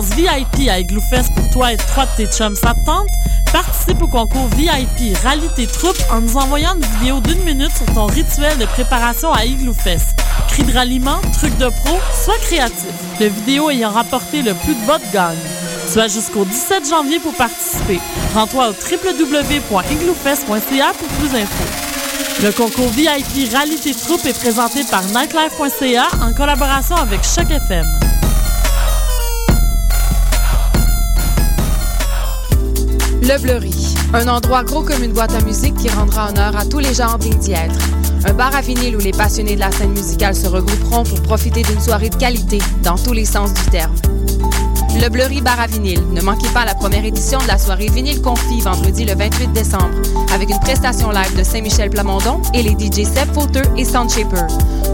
VIP à Igloofest pour toi et trois de tes chums, ça Participe au concours VIP Rallye tes troupes en nous envoyant une vidéo d'une minute sur ton rituel de préparation à Igloofest. Cris de ralliement, trucs de pro, sois créatif. Le vidéo ayant rapporté le plus de votes gagne. Tu jusqu'au 17 janvier pour participer. Rends-toi au www.igloofest.ca pour plus d'infos. Le concours VIP Rallye tes troupes est présenté par nightlife.ca en collaboration avec Choc FM. Le Bleury, un endroit gros comme une boîte à musique qui rendra honneur à tous les genres dignes d'y être. Un bar à vinyle où les passionnés de la scène musicale se regrouperont pour profiter d'une soirée de qualité dans tous les sens du terme. Le Bleury Bar à vinyle. Ne manquez pas la première édition de la soirée Vinyle Confi vendredi le 28 décembre avec une prestation live de Saint-Michel Plamondon et les DJ Seb Fauteux et Soundshaper.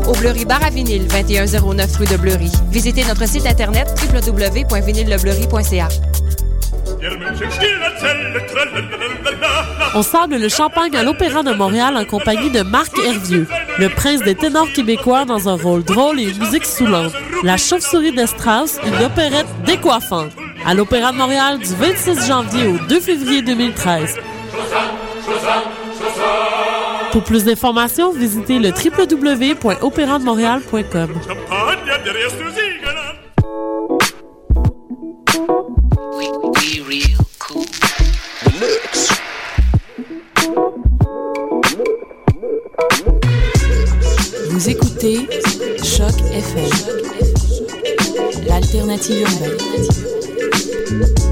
Au Bleury Bar à vinyle, 2109 rue de Bleury. Visitez notre site internet www.vinylelebleury.ca. On sable le champagne à l'Opéra de Montréal en compagnie de Marc Hervieux, le prince des ténors québécois dans un rôle drôle et une musique soulante. La chauve-souris de Strauss, une opérette décoiffante. À l'Opéra de Montréal du 26 janvier au 2 février 2013. Pour plus d'informations, visitez le www.opérandemontréal.com. l'alternative urbaine.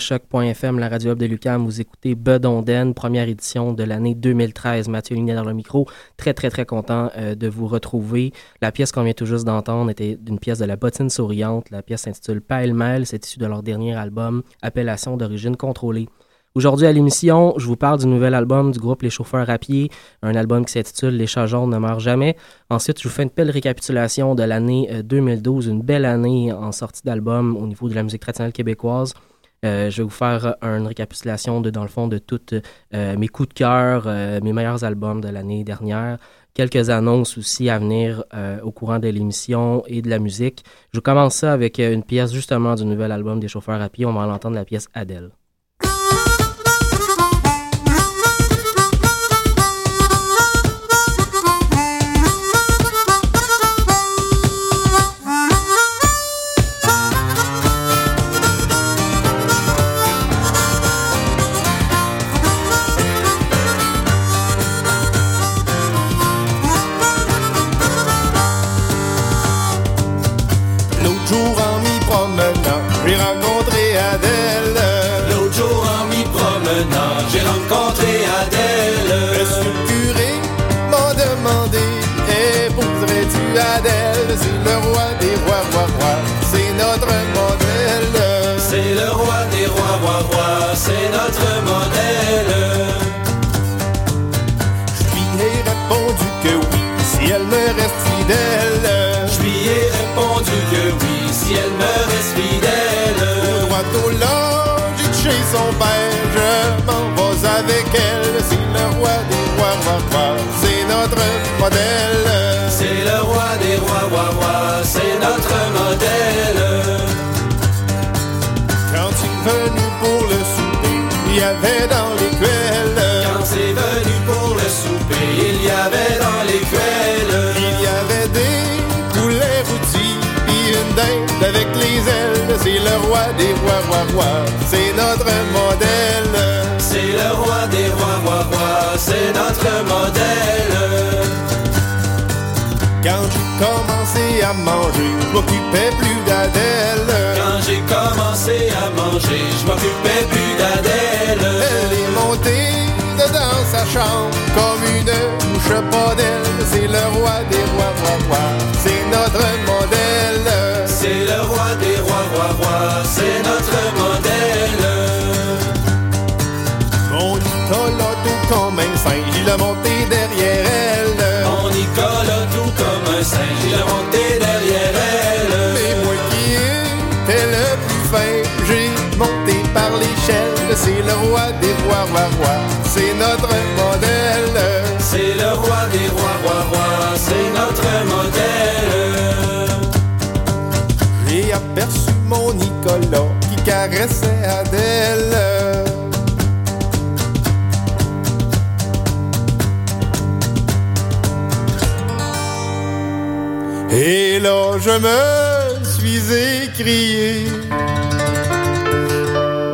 choc.fm, la radio hub de Lucam, vous écoutez Bud Onden, première édition de l'année 2013. Mathieu Lignet dans le micro. Très, très, très content euh, de vous retrouver. La pièce qu'on vient tout juste d'entendre était d'une pièce de la bottine souriante. La pièce s'intitule Pêle-mêle. C'est issu de leur dernier album, Appellation d'origine contrôlée. Aujourd'hui à l'émission, je vous parle du nouvel album du groupe Les Chauffeurs à pied, un album qui s'intitule Les chats jaunes ne meurent jamais. Ensuite, je vous fais une belle récapitulation de l'année 2012, euh, une belle année en sortie d'album au niveau de la musique traditionnelle québécoise. Euh, je vais vous faire une récapitulation de, dans le fond, de tous euh, mes coups de cœur, mes meilleurs albums de l'année dernière. Quelques annonces aussi à venir au courant de l'émission et de la musique. Je commence ça avec une pièce justement du nouvel album des chauffeurs à pied. On va l'entendre la pièce Adèle. Le roi des rois, roi, roi, c'est notre c'est notre modèle. Quand j'ai commencé à manger, je m'occupais plus d'Adèle. Quand j'ai commencé à manger, je m'occupais plus d'Adèle. Elle est montée dans sa chambre Et là je me suis écrié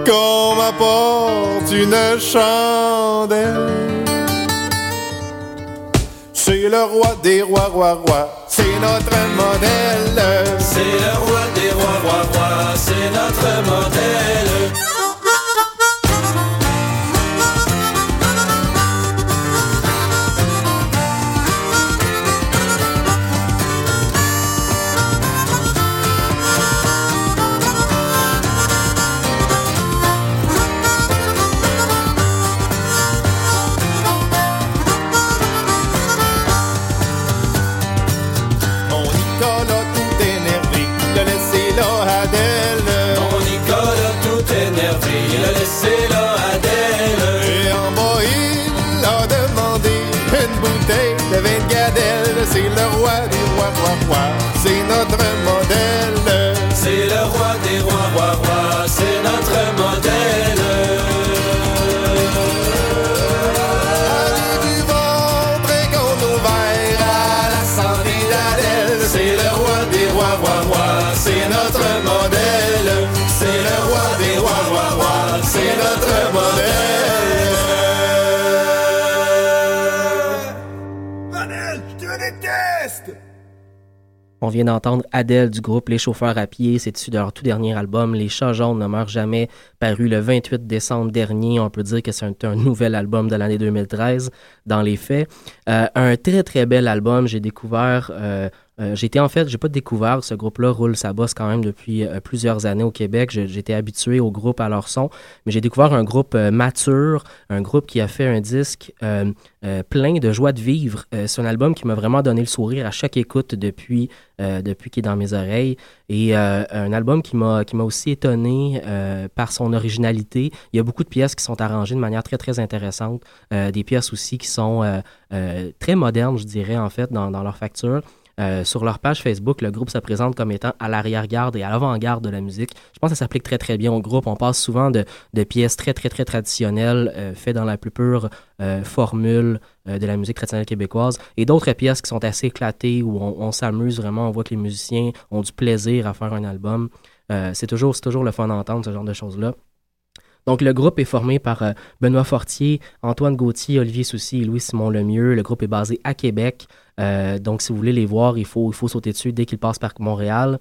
qu'on m'apporte une chandelle. C'est le roi des rois, roi, roi, c'est notre modèle. C'est le roi notre modèle. On vient d'entendre Adèle du groupe Les Chauffeurs à pied. C'est issu de leur tout dernier album, Les Chats jaunes ne meurent jamais, paru le 28 décembre dernier. On peut dire que c'est un, nouvel album de l'année 2013 dans les faits. Euh, un très très bel album. J'ai découvert euh, Euh, été en fait, j'ai pas découvert ce groupe-là, Roule sa bosse quand même depuis euh, plusieurs années au Québec. J'étais habitué au groupe à leur son, mais j'ai découvert un groupe euh, mature, un groupe qui a fait un disque plein de joie de vivre. C'est un album qui m'a vraiment donné le sourire à chaque écoute depuis, depuis qu'il est dans mes oreilles. Et un album qui m'a aussi étonné par son originalité. Il y a beaucoup de pièces qui sont arrangées de manière très très intéressante, des pièces aussi qui sont très modernes, je dirais en fait dans leur facture. Euh, sur leur page Facebook, le groupe se présente comme étant à l'arrière-garde et à l'avant-garde de la musique. Je pense que ça s'applique très très bien au groupe. On passe souvent de, pièces très très très traditionnelles, euh, faites dans la plus pure euh, formule de la musique traditionnelle québécoise, et d'autres pièces qui sont assez éclatées, où on, s'amuse vraiment, on voit que les musiciens ont du plaisir à faire un album. c'est toujours, toujours le fun d'entendre ce genre de choses-là. Donc, le groupe est formé par Benoît Fortier, Antoine Gauthier, Olivier Soucy et Louis-Simon Lemieux. Le groupe est basé à Québec. Euh, donc, si vous voulez les voir, il faut, il faut sauter dessus dès qu'ils passent par Montréal.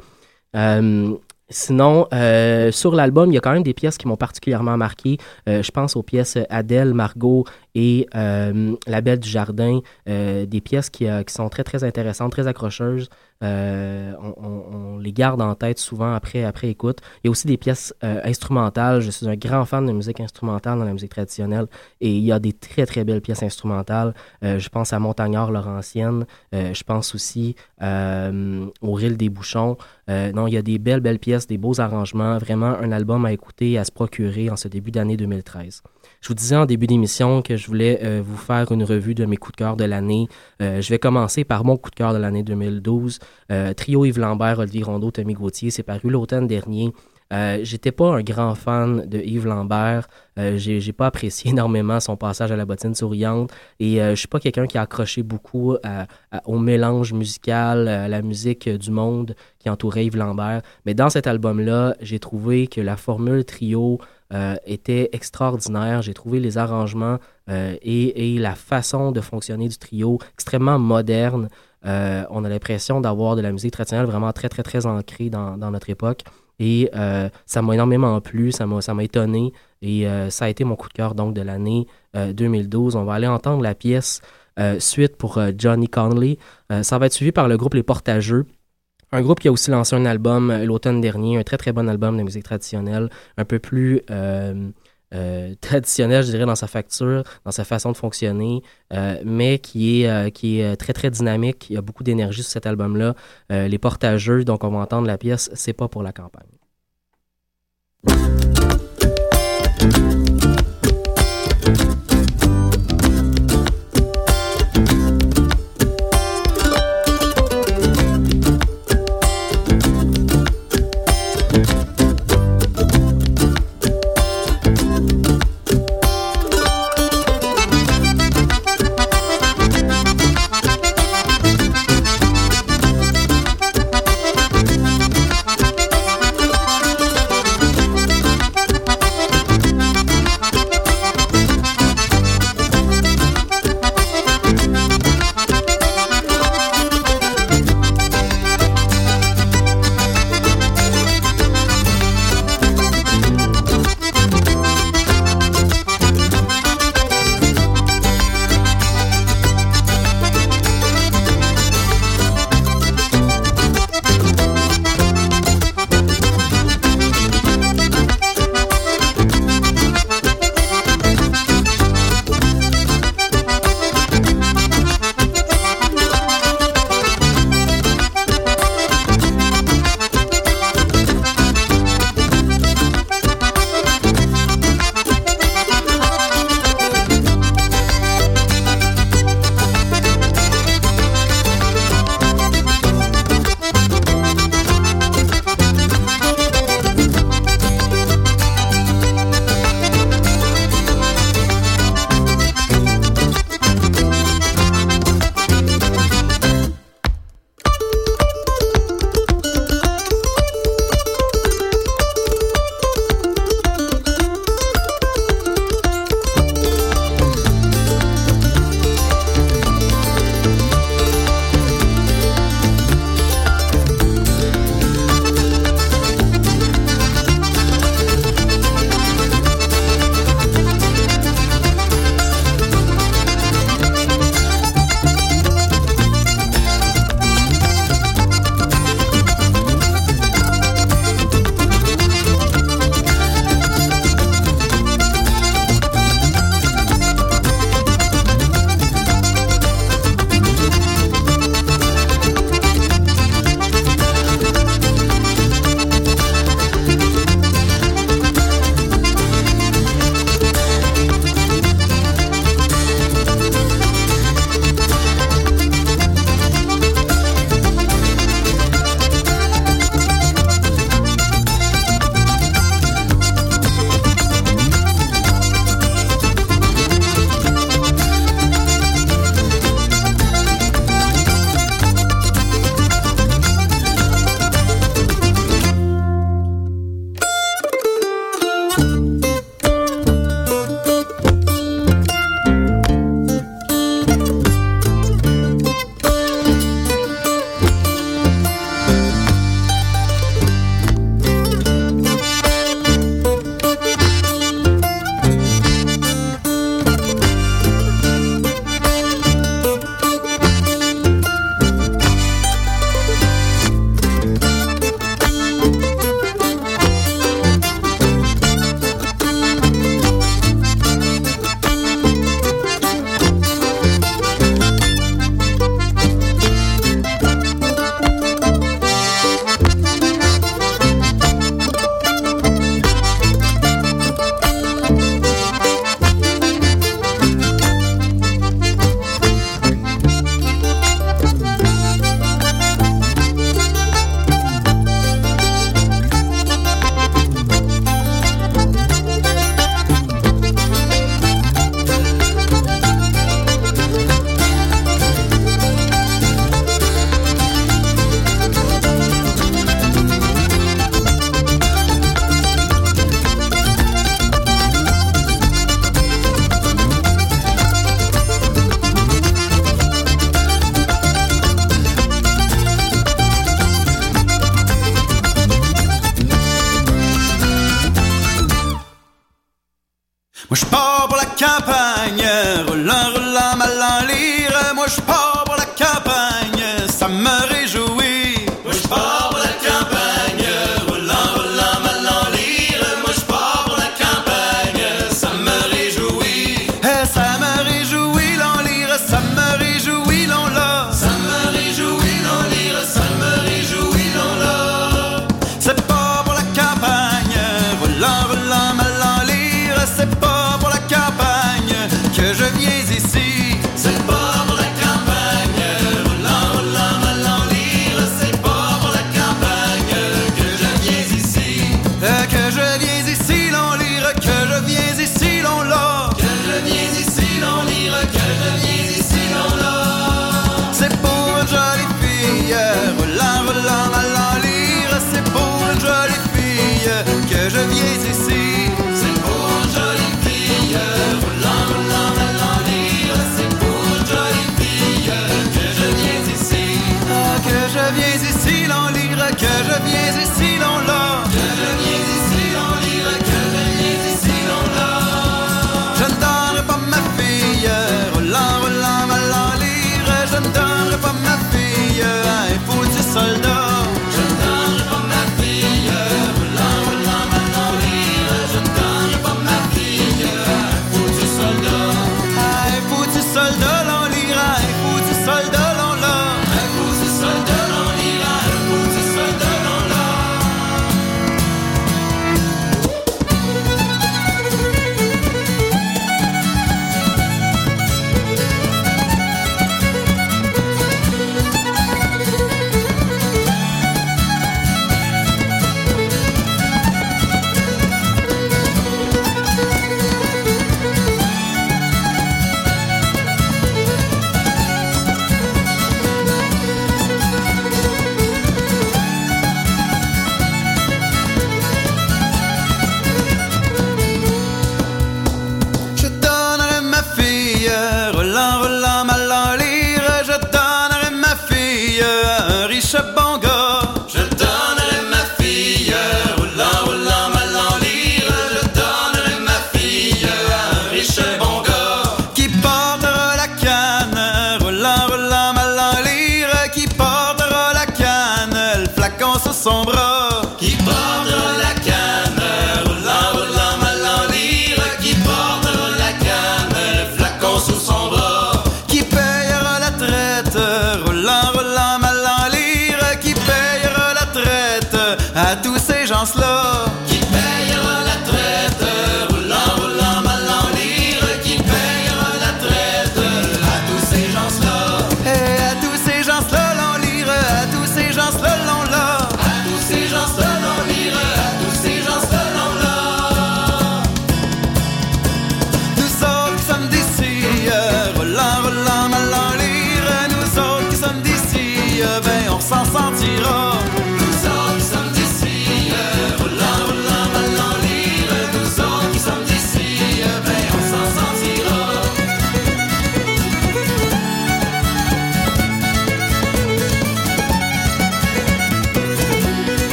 Euh, sinon, euh, sur l'album, il y a quand même des pièces qui m'ont particulièrement marqué. je pense aux pièces Adèle, Margot et La Belle du Jardin, des pièces qui, qui, sont très, très intéressantes, très accrocheuses. Euh, on, les garde en tête souvent après, après écoute. Il y a aussi des pièces euh, instrumentales. Je suis un grand fan de musique instrumentale dans la musique traditionnelle et il y a des très très belles pièces instrumentales. Euh, je pense à Montagnard Laurentienne. je pense aussi au Rille des Bouchons. non, il y a des belles belles pièces, des beaux arrangements. Vraiment un album à écouter, à se procurer en ce début d'année 2013. Je vous disais en début d'émission que je voulais euh, vous faire une revue de mes coups de cœur de l'année. Euh, je vais commencer par mon coup de cœur de l'année 2012. Euh, trio Yves Lambert, Olivier Rondeau, Tommy Gauthier, c'est paru l'automne dernier. J'étais pas un grand fan de Yves Lambert. j'ai pas apprécié énormément son passage à la bottine souriante et je suis pas quelqu'un qui a accroché beaucoup au mélange musical, à la musique du monde qui entourait Yves Lambert. Mais dans cet album-là, j'ai trouvé que la formule trio euh, était extraordinaire. J'ai trouvé les arrangements euh, et, la façon de fonctionner du trio extrêmement moderne. Euh, on a l'impression d'avoir de la musique traditionnelle vraiment très, très, très ancrée dans, notre époque. Et ça m'a énormément plu, ça m'a étonné. Et ça a été mon coup de cœur donc de l'année 2012. On va aller entendre la pièce suite pour Johnny Conley. ça va être suivi par le groupe Les Portageux. Un groupe qui a aussi lancé un album euh, l'automne dernier, un très très bon album de musique traditionnelle, un peu plus euh, euh, traditionnel, je dirais, dans sa facture, dans sa façon de fonctionner, mais qui est, qui est très très dynamique. Il y a beaucoup d'énergie sur cet album-là. les portageux, donc on va entendre la pièce C'est pas pour la campagne.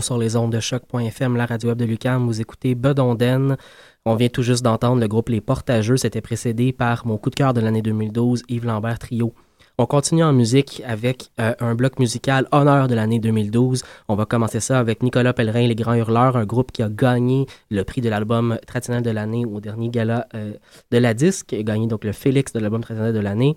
Sur les ondes de choc.fm, la radio web de Lucam. Vous écoutez Bedonden. On vient tout juste d'entendre le groupe Les Portageux. C'était précédé par mon coup de cœur de l'année 2012, Yves Lambert Trio. On continue en musique avec euh, un bloc musical honneur de l'année 2012. On va commencer ça avec Nicolas Pellerin, Les Grands Hurleurs, un groupe qui a gagné le prix de l'album traditionnel de l'année au dernier gala euh, de la disque, gagné donc le Félix de l'album traditionnel de l'année.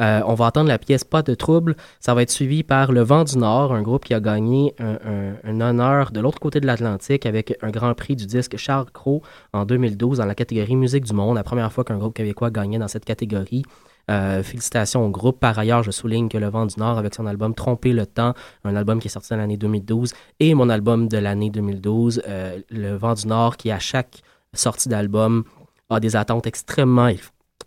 Euh, on va entendre la pièce Pas de trouble. Ça va être suivi par Le Vent du Nord, un groupe qui a gagné un, honneur de l'autre côté de l'Atlantique avec un grand prix du disque Charles Cros en 2012 dans la catégorie Musique du Monde, la première fois qu'un groupe québécois gagnait dans cette catégorie. Euh, félicitations au groupe. Par ailleurs, je souligne que Le Vent du Nord, avec son album Tromper le temps, un album qui est sorti en l'année 2012, et mon album de l'année 2012, euh, Le Vent du Nord, qui à chaque sortie d'album a des attentes extrêmement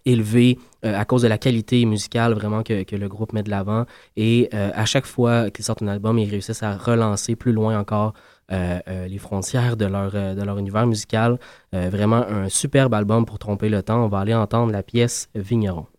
élevé euh, à cause de la qualité musicale vraiment que, que le groupe met de l'avant. Et euh, à chaque fois qu'ils sortent un album, ils réussissent à relancer plus loin encore euh, les frontières de leur, de leur univers musical. vraiment un superbe album pour tromper le temps. On va aller entendre la pièce Vigneron.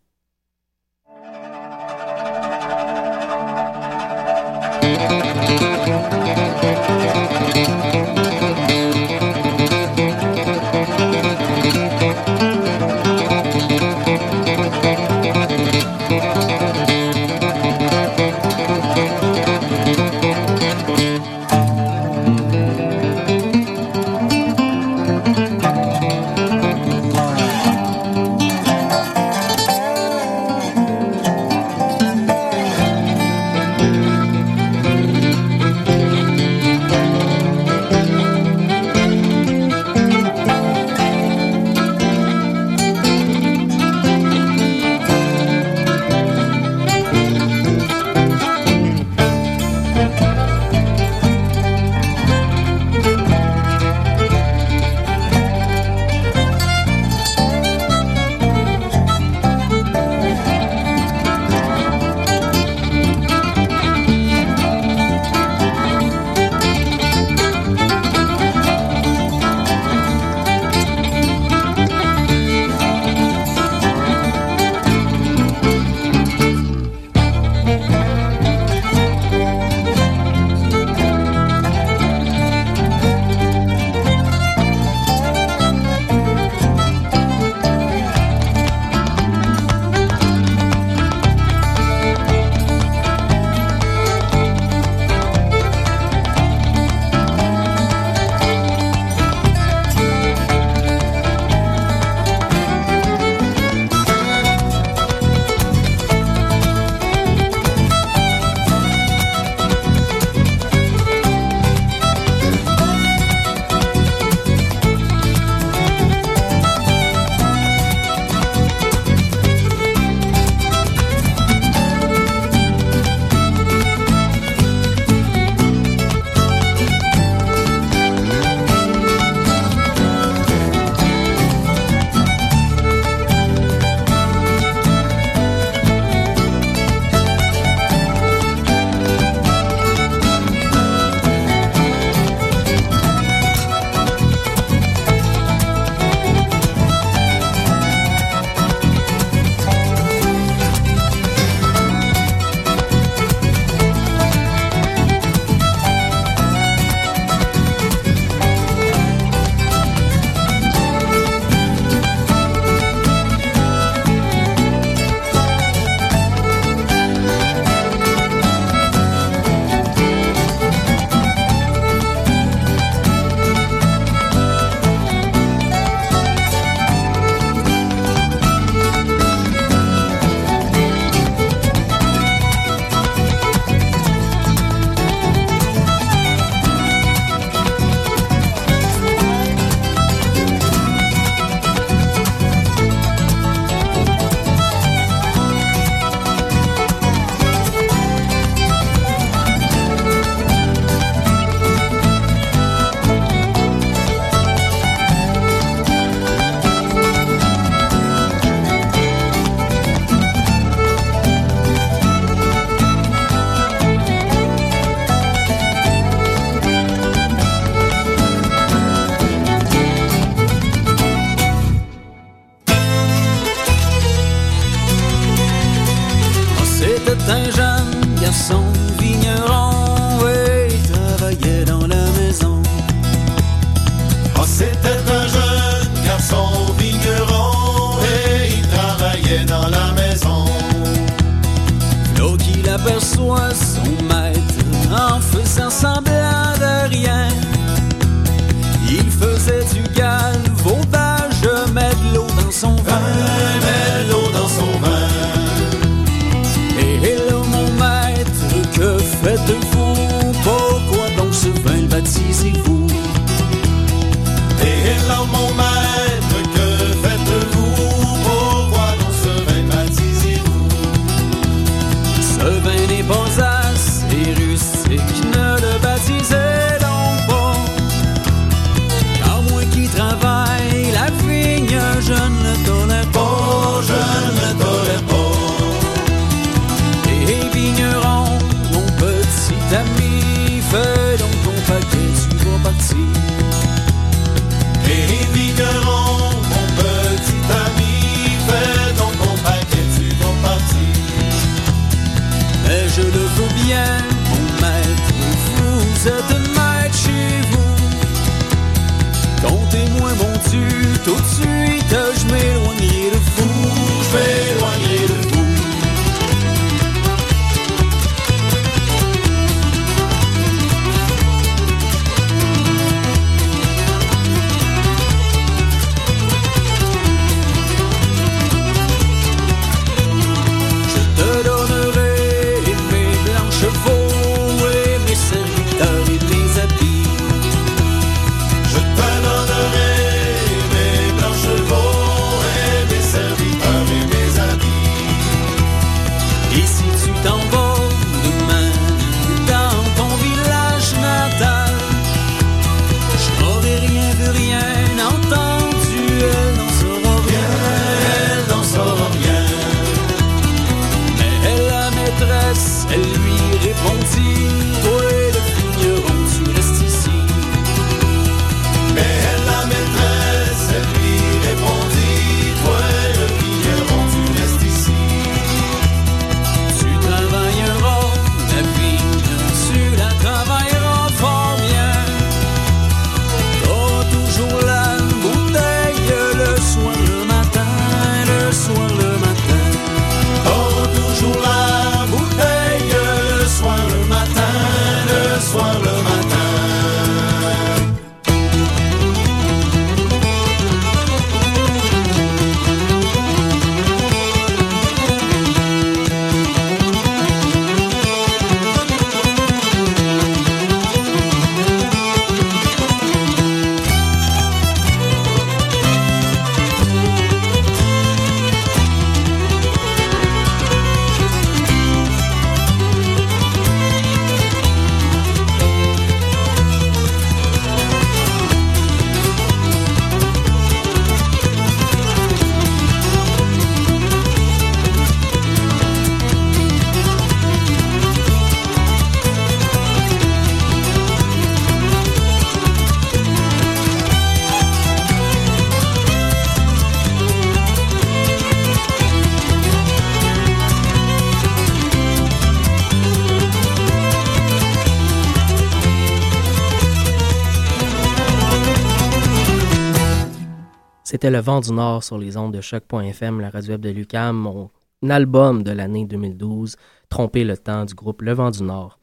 C'était Le Vent du Nord sur les ondes de choc.fm, la radio web de Lucam, mon album de l'année 2012, Tromper le temps du groupe Le Vent du Nord.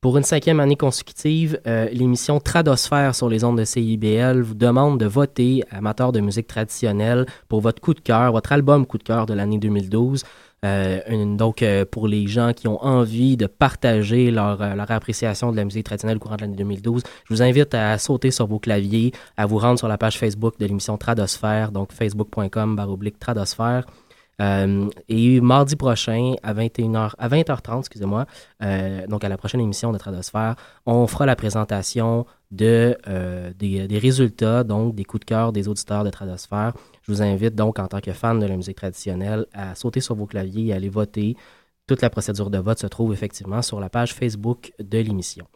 Pour une cinquième année consécutive, euh, l'émission Tradosphère sur les ondes de CIBL vous demande de voter, amateurs de musique traditionnelle, pour votre coup de cœur, votre album coup de cœur de l'année 2012. Euh, une- donc, euh, pour les gens qui ont envie de partager leur, euh, leur appréciation de la musique traditionnelle au courant de l'année 2012, je vous invite à sauter sur vos claviers, à vous rendre sur la page Facebook de l'émission Tradosphère, donc facebook.com baroblique Tradosphère. Euh, et mardi prochain, à 21h, à 20h30, excusez-moi, euh, donc à la prochaine émission de Tradosphère, on fera la présentation de, euh, des, résultats, donc des coups de cœur des auditeurs de Tradosphère. Je vous invite donc, en tant que fan de la musique traditionnelle, à sauter sur vos claviers et aller voter. Toute la procédure de vote se trouve effectivement sur la page Facebook de l'émission.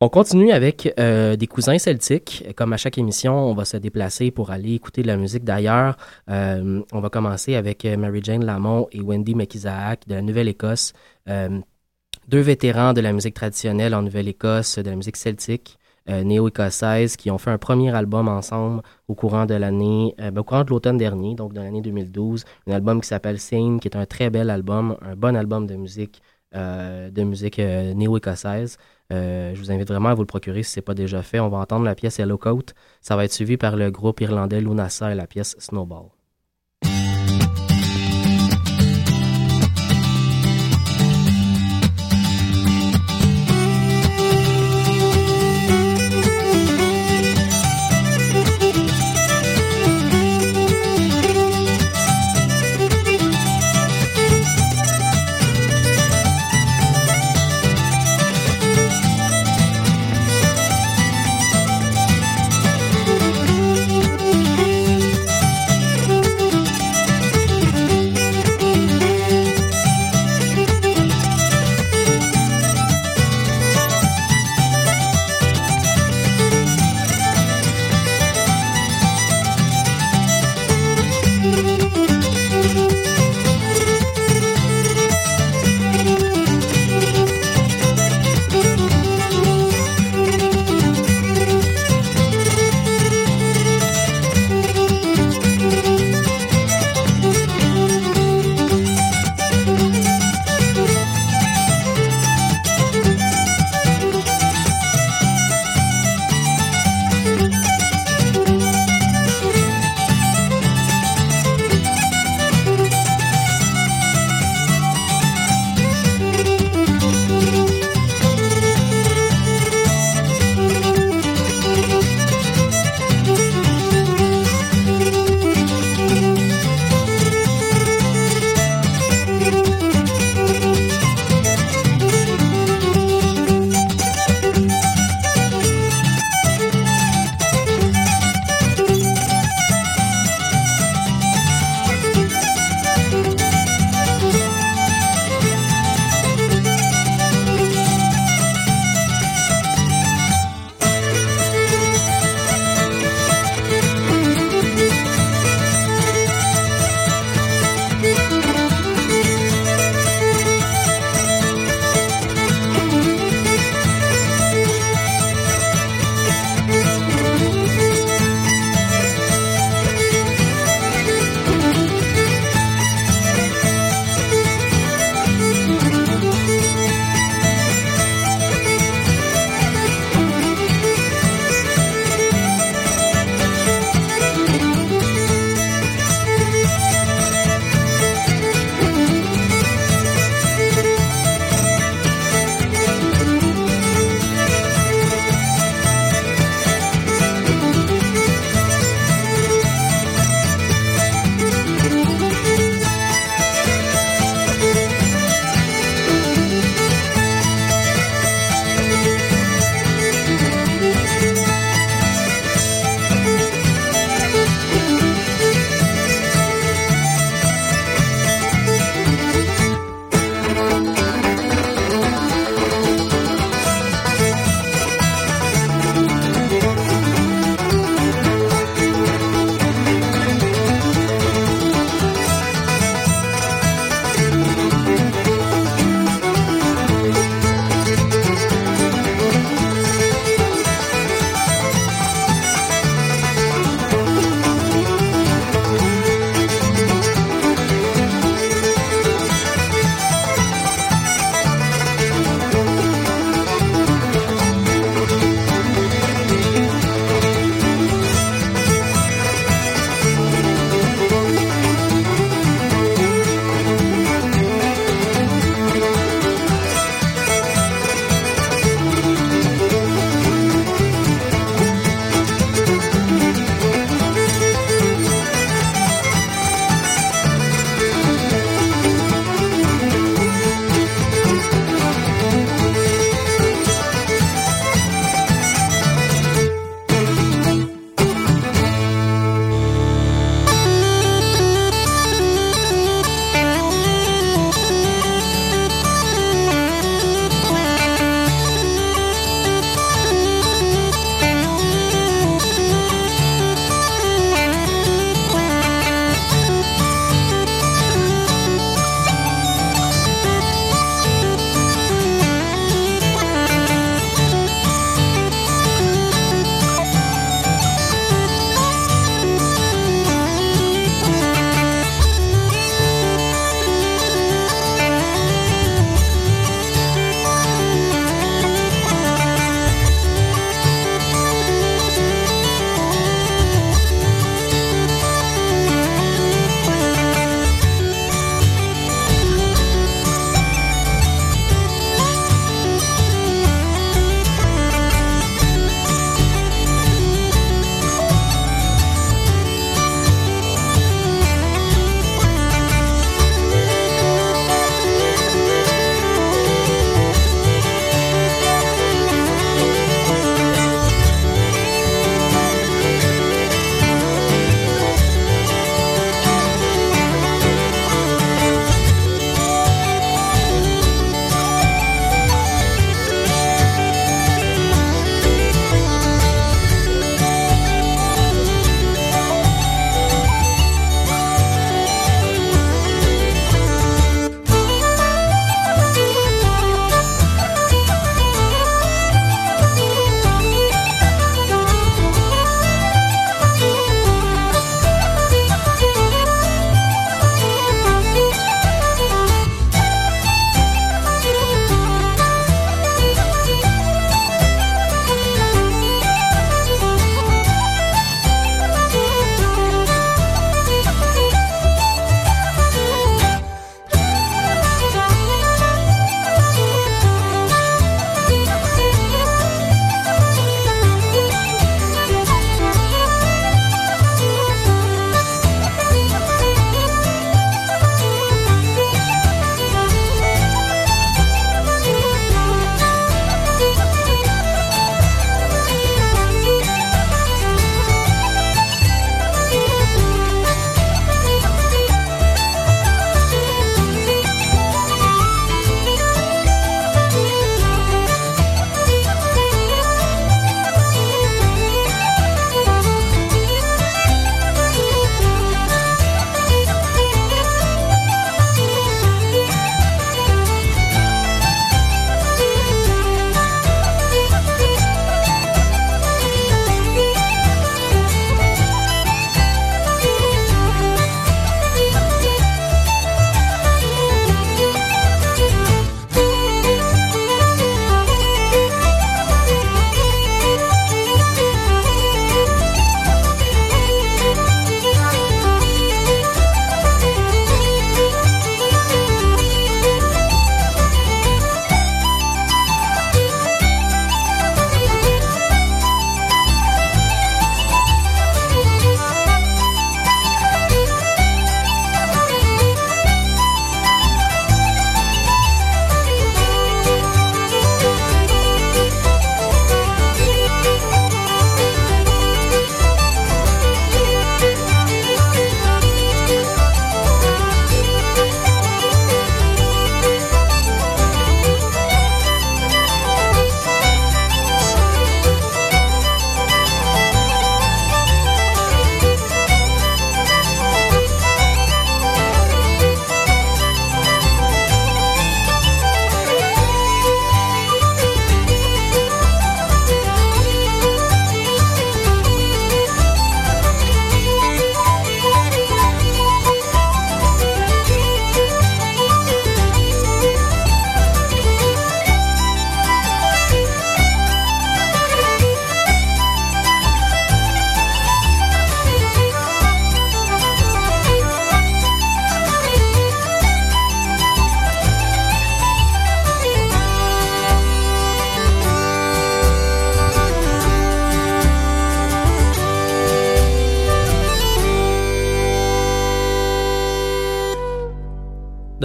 On continue avec euh, des cousins celtiques. Comme à chaque émission, on va se déplacer pour aller écouter de la musique d'ailleurs. Euh, on va commencer avec euh, Mary-Jane Lamont et Wendy McIsaac de la Nouvelle-Écosse. Deux vétérans de la musique traditionnelle en Nouvelle-Écosse, de la musique celtique, néo-écossaise, qui ont fait un premier album ensemble au courant de l'année, euh, ben, au courant de l'automne dernier, donc de l'année 2012. Un album qui s'appelle Sing, qui est un très bel album, un bon album de musique de musique néo-écossaise. je vous invite vraiment à vous le procurer si ce n'est pas déjà fait. On va entendre la pièce Hello Coat. Ça va être suivi par le groupe irlandais Lunasa et la pièce Snowball.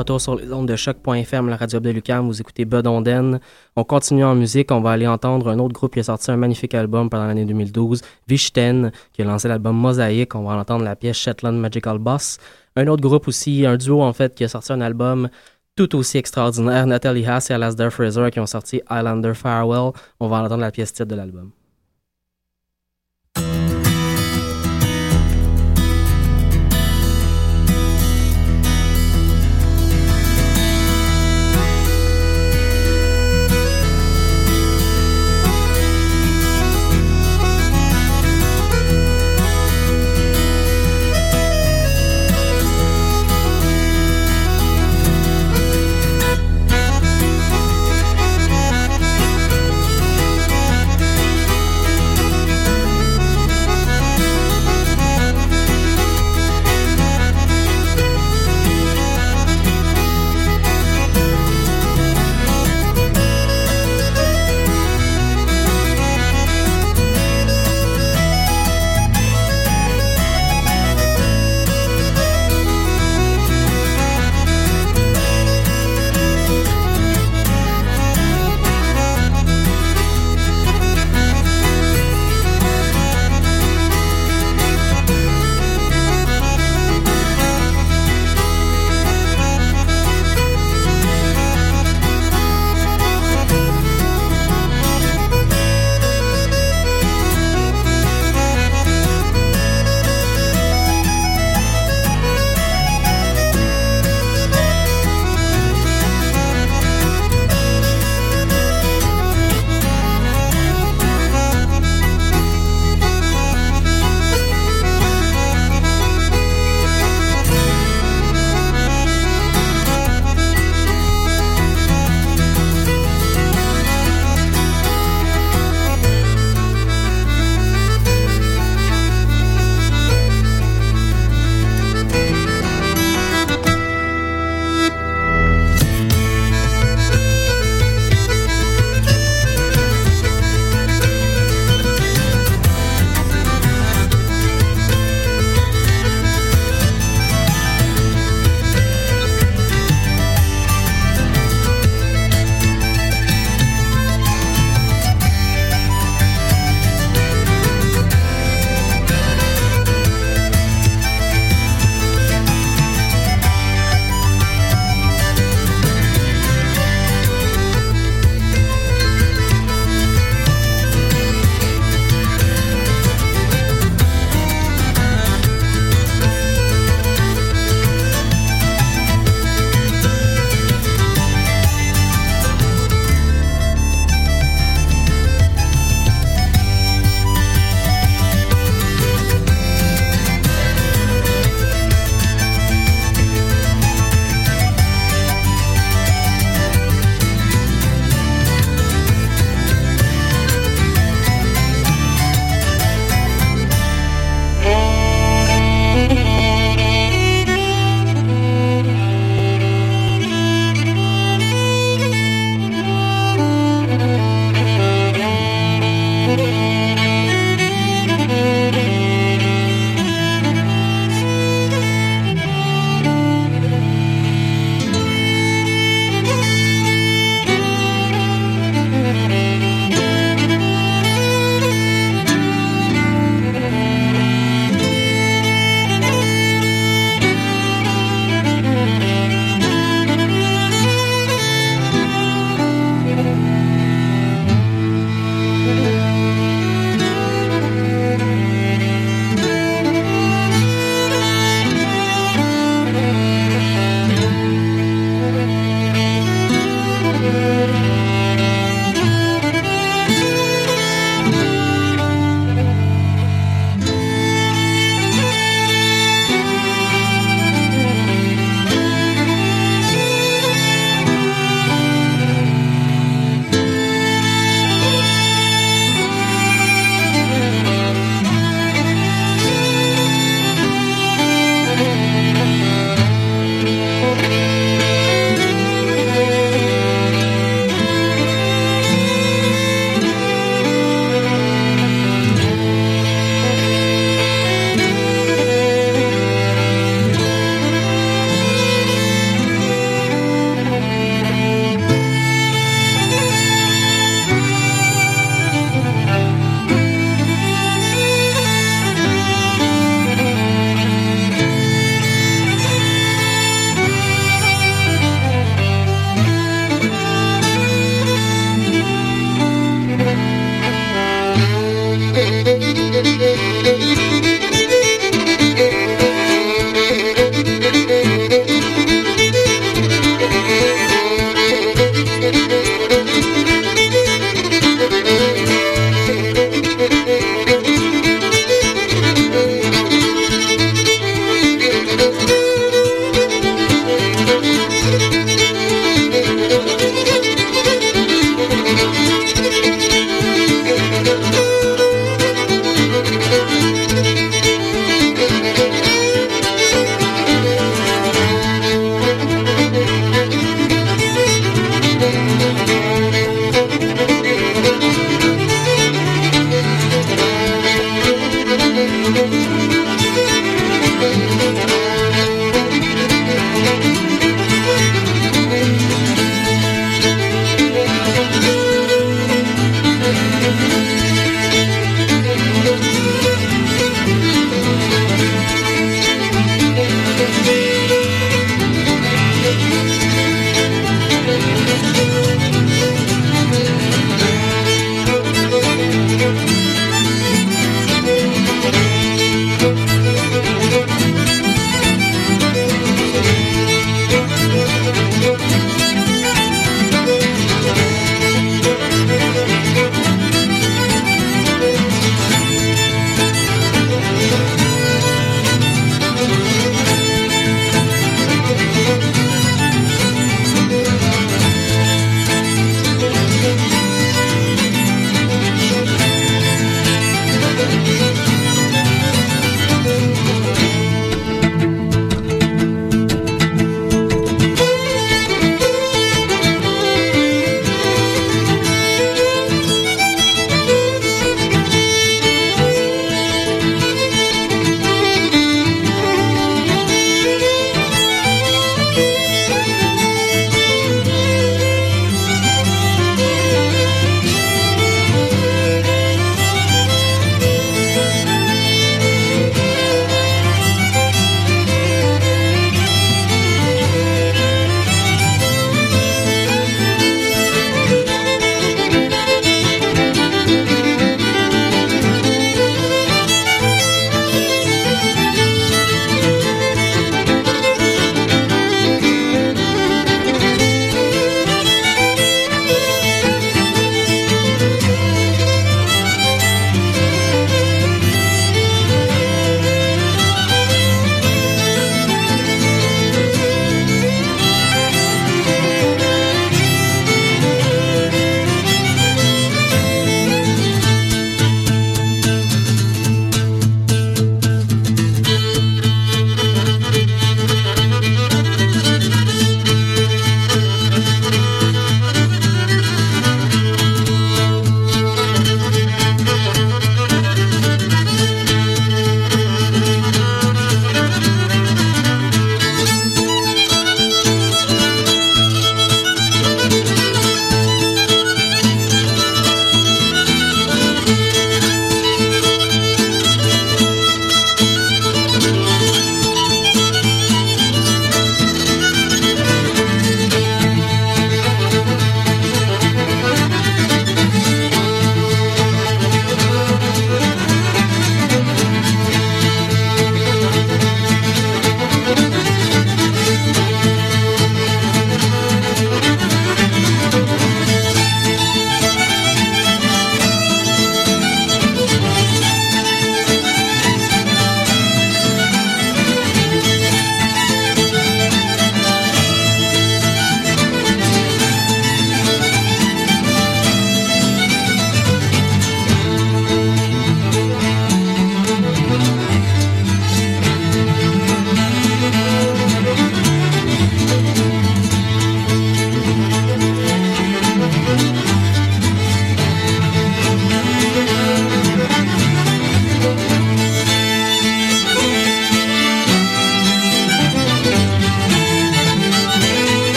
Retour sur les ondes de choc.fm, la radio de Lucam, vous écoutez Bud Onden. On continue en musique, on va aller entendre un autre groupe qui a sorti un magnifique album pendant l'année 2012, Vichten, qui a lancé l'album Mosaïque. On va entendre la pièce Shetland Magical Boss. Un autre groupe aussi, un duo en fait, qui a sorti un album tout aussi extraordinaire, Natalie Haas et Alasdair Fraser, qui ont sorti Highlander Farewell. On va entendre la pièce titre de l'album.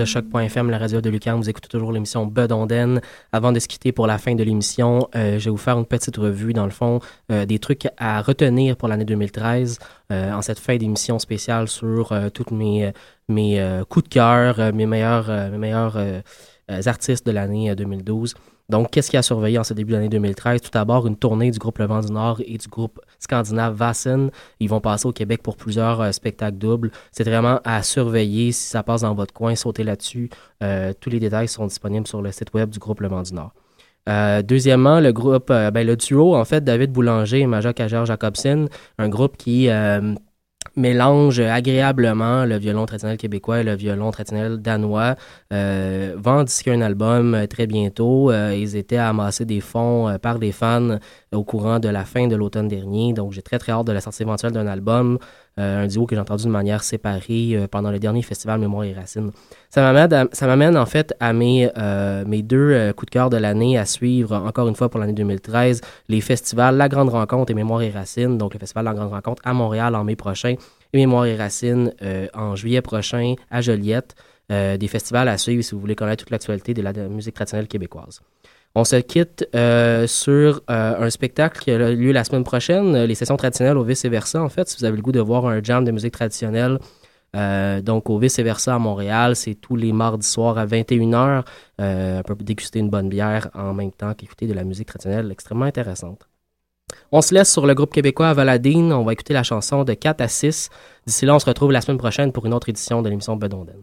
De choc.fm, la radio de Lucan, vous écoutez toujours l'émission Bedonden. Avant de se quitter pour la fin de l'émission, euh, je vais vous faire une petite revue, dans le fond, euh, des trucs à retenir pour l'année 2013 euh, en cette fin d'émission spéciale sur tous mes, mes coups de cœur, mes meilleurs, mes meilleurs artistes de l'année 2012. Donc, qu'est-ce qui a surveillé en ce début d'année 2013? Tout d'abord, une tournée du groupe Le Vent du Nord et du groupe scandinave Vassen. Ils vont passer au Québec pour plusieurs euh, spectacles doubles. C'est vraiment à surveiller. Si ça passe dans votre coin, sautez là-dessus. Euh, tous les détails sont disponibles sur le site web du groupe Le Vent du Nord. Euh, deuxièmement, le groupe, ben, le duo, en fait, David Boulanger et Maja Kajer Jacobson, un groupe qui mélange agréablement le violon traditionnel québécois et le violon traditionnel danois. Euh, vont disquer un album euh, très bientôt. Euh, ils étaient à amasser des fonds euh, par des fans au courant de la fin de l'automne dernier. Donc j'ai très très hâte de la sortie éventuelle d'un album. Un duo que j'ai entendu de manière séparée pendant le dernier festival Mémoire et Racines. Ça m'amène, en fait à mes, mes deux coups de cœur de l'année à suivre, encore une fois pour l'année 2013, les festivals La Grande Rencontre et Mémoire et Racines. Donc le festival La Grande Rencontre à Montréal en mai prochain et Mémoire et Racines en juillet prochain à Joliette. Euh, des festivals à suivre si vous voulez connaître toute l'actualité de la musique traditionnelle québécoise. On se quitte euh, sur euh, un spectacle qui a lieu la semaine prochaine, les sessions traditionnelles au vice-versa, en fait, si vous avez le goût de voir un jam de musique traditionnelle. donc au vice-versa à Montréal, c'est tous les mardis soirs à 21h. on peut déguster une bonne bière en même temps qu'écouter de la musique traditionnelle extrêmement intéressante. On se laisse sur le groupe québécois Valadine. On va écouter la chanson de 4 à 6. D'ici là, on se retrouve la semaine prochaine pour une autre édition de l'émission Bedonden.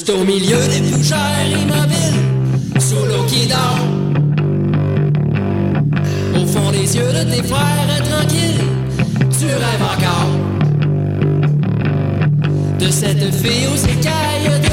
Juste au milieu des fougères immobiles, sous l'eau qui dort. Au fond des yeux de tes frères tranquilles, tu rêves encore. De cette fille aux écailles de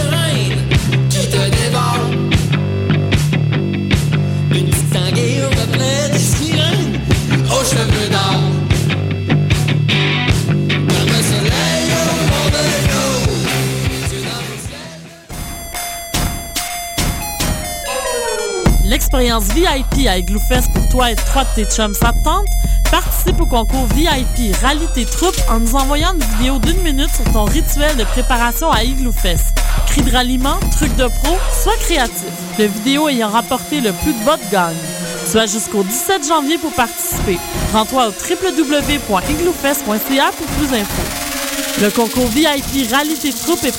ciel. L'expérience VIP à Igloo Fest pour toi et trois de tes chums, ça te tente? Participe au concours VIP Rallye tes troupes en nous envoyant une vidéo d'une minute sur ton rituel de préparation à Igloo Fest. Cris de ralliement, trucs de pro, sois créatif. Le vidéo ayant rapporté le plus de votes gagne. As jusqu'au 17 janvier pour participer. Rends-toi au www.igloofest.ca pour plus d'infos. Le concours VIP Rallye tes troupes est